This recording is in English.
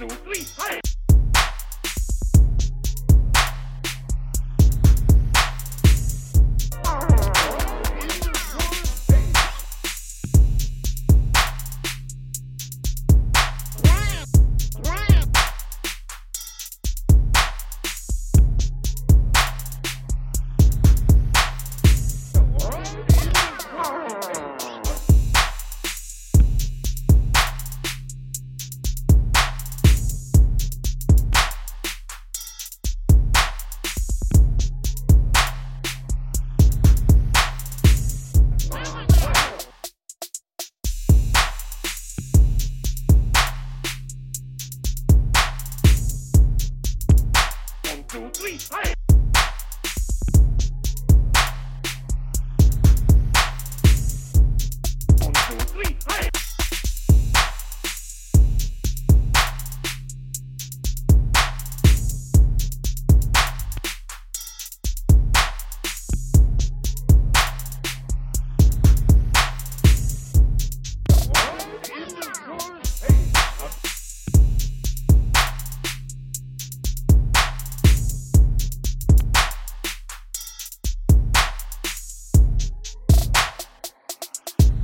two, three, fire! two, three, hey! One, two, three, hey!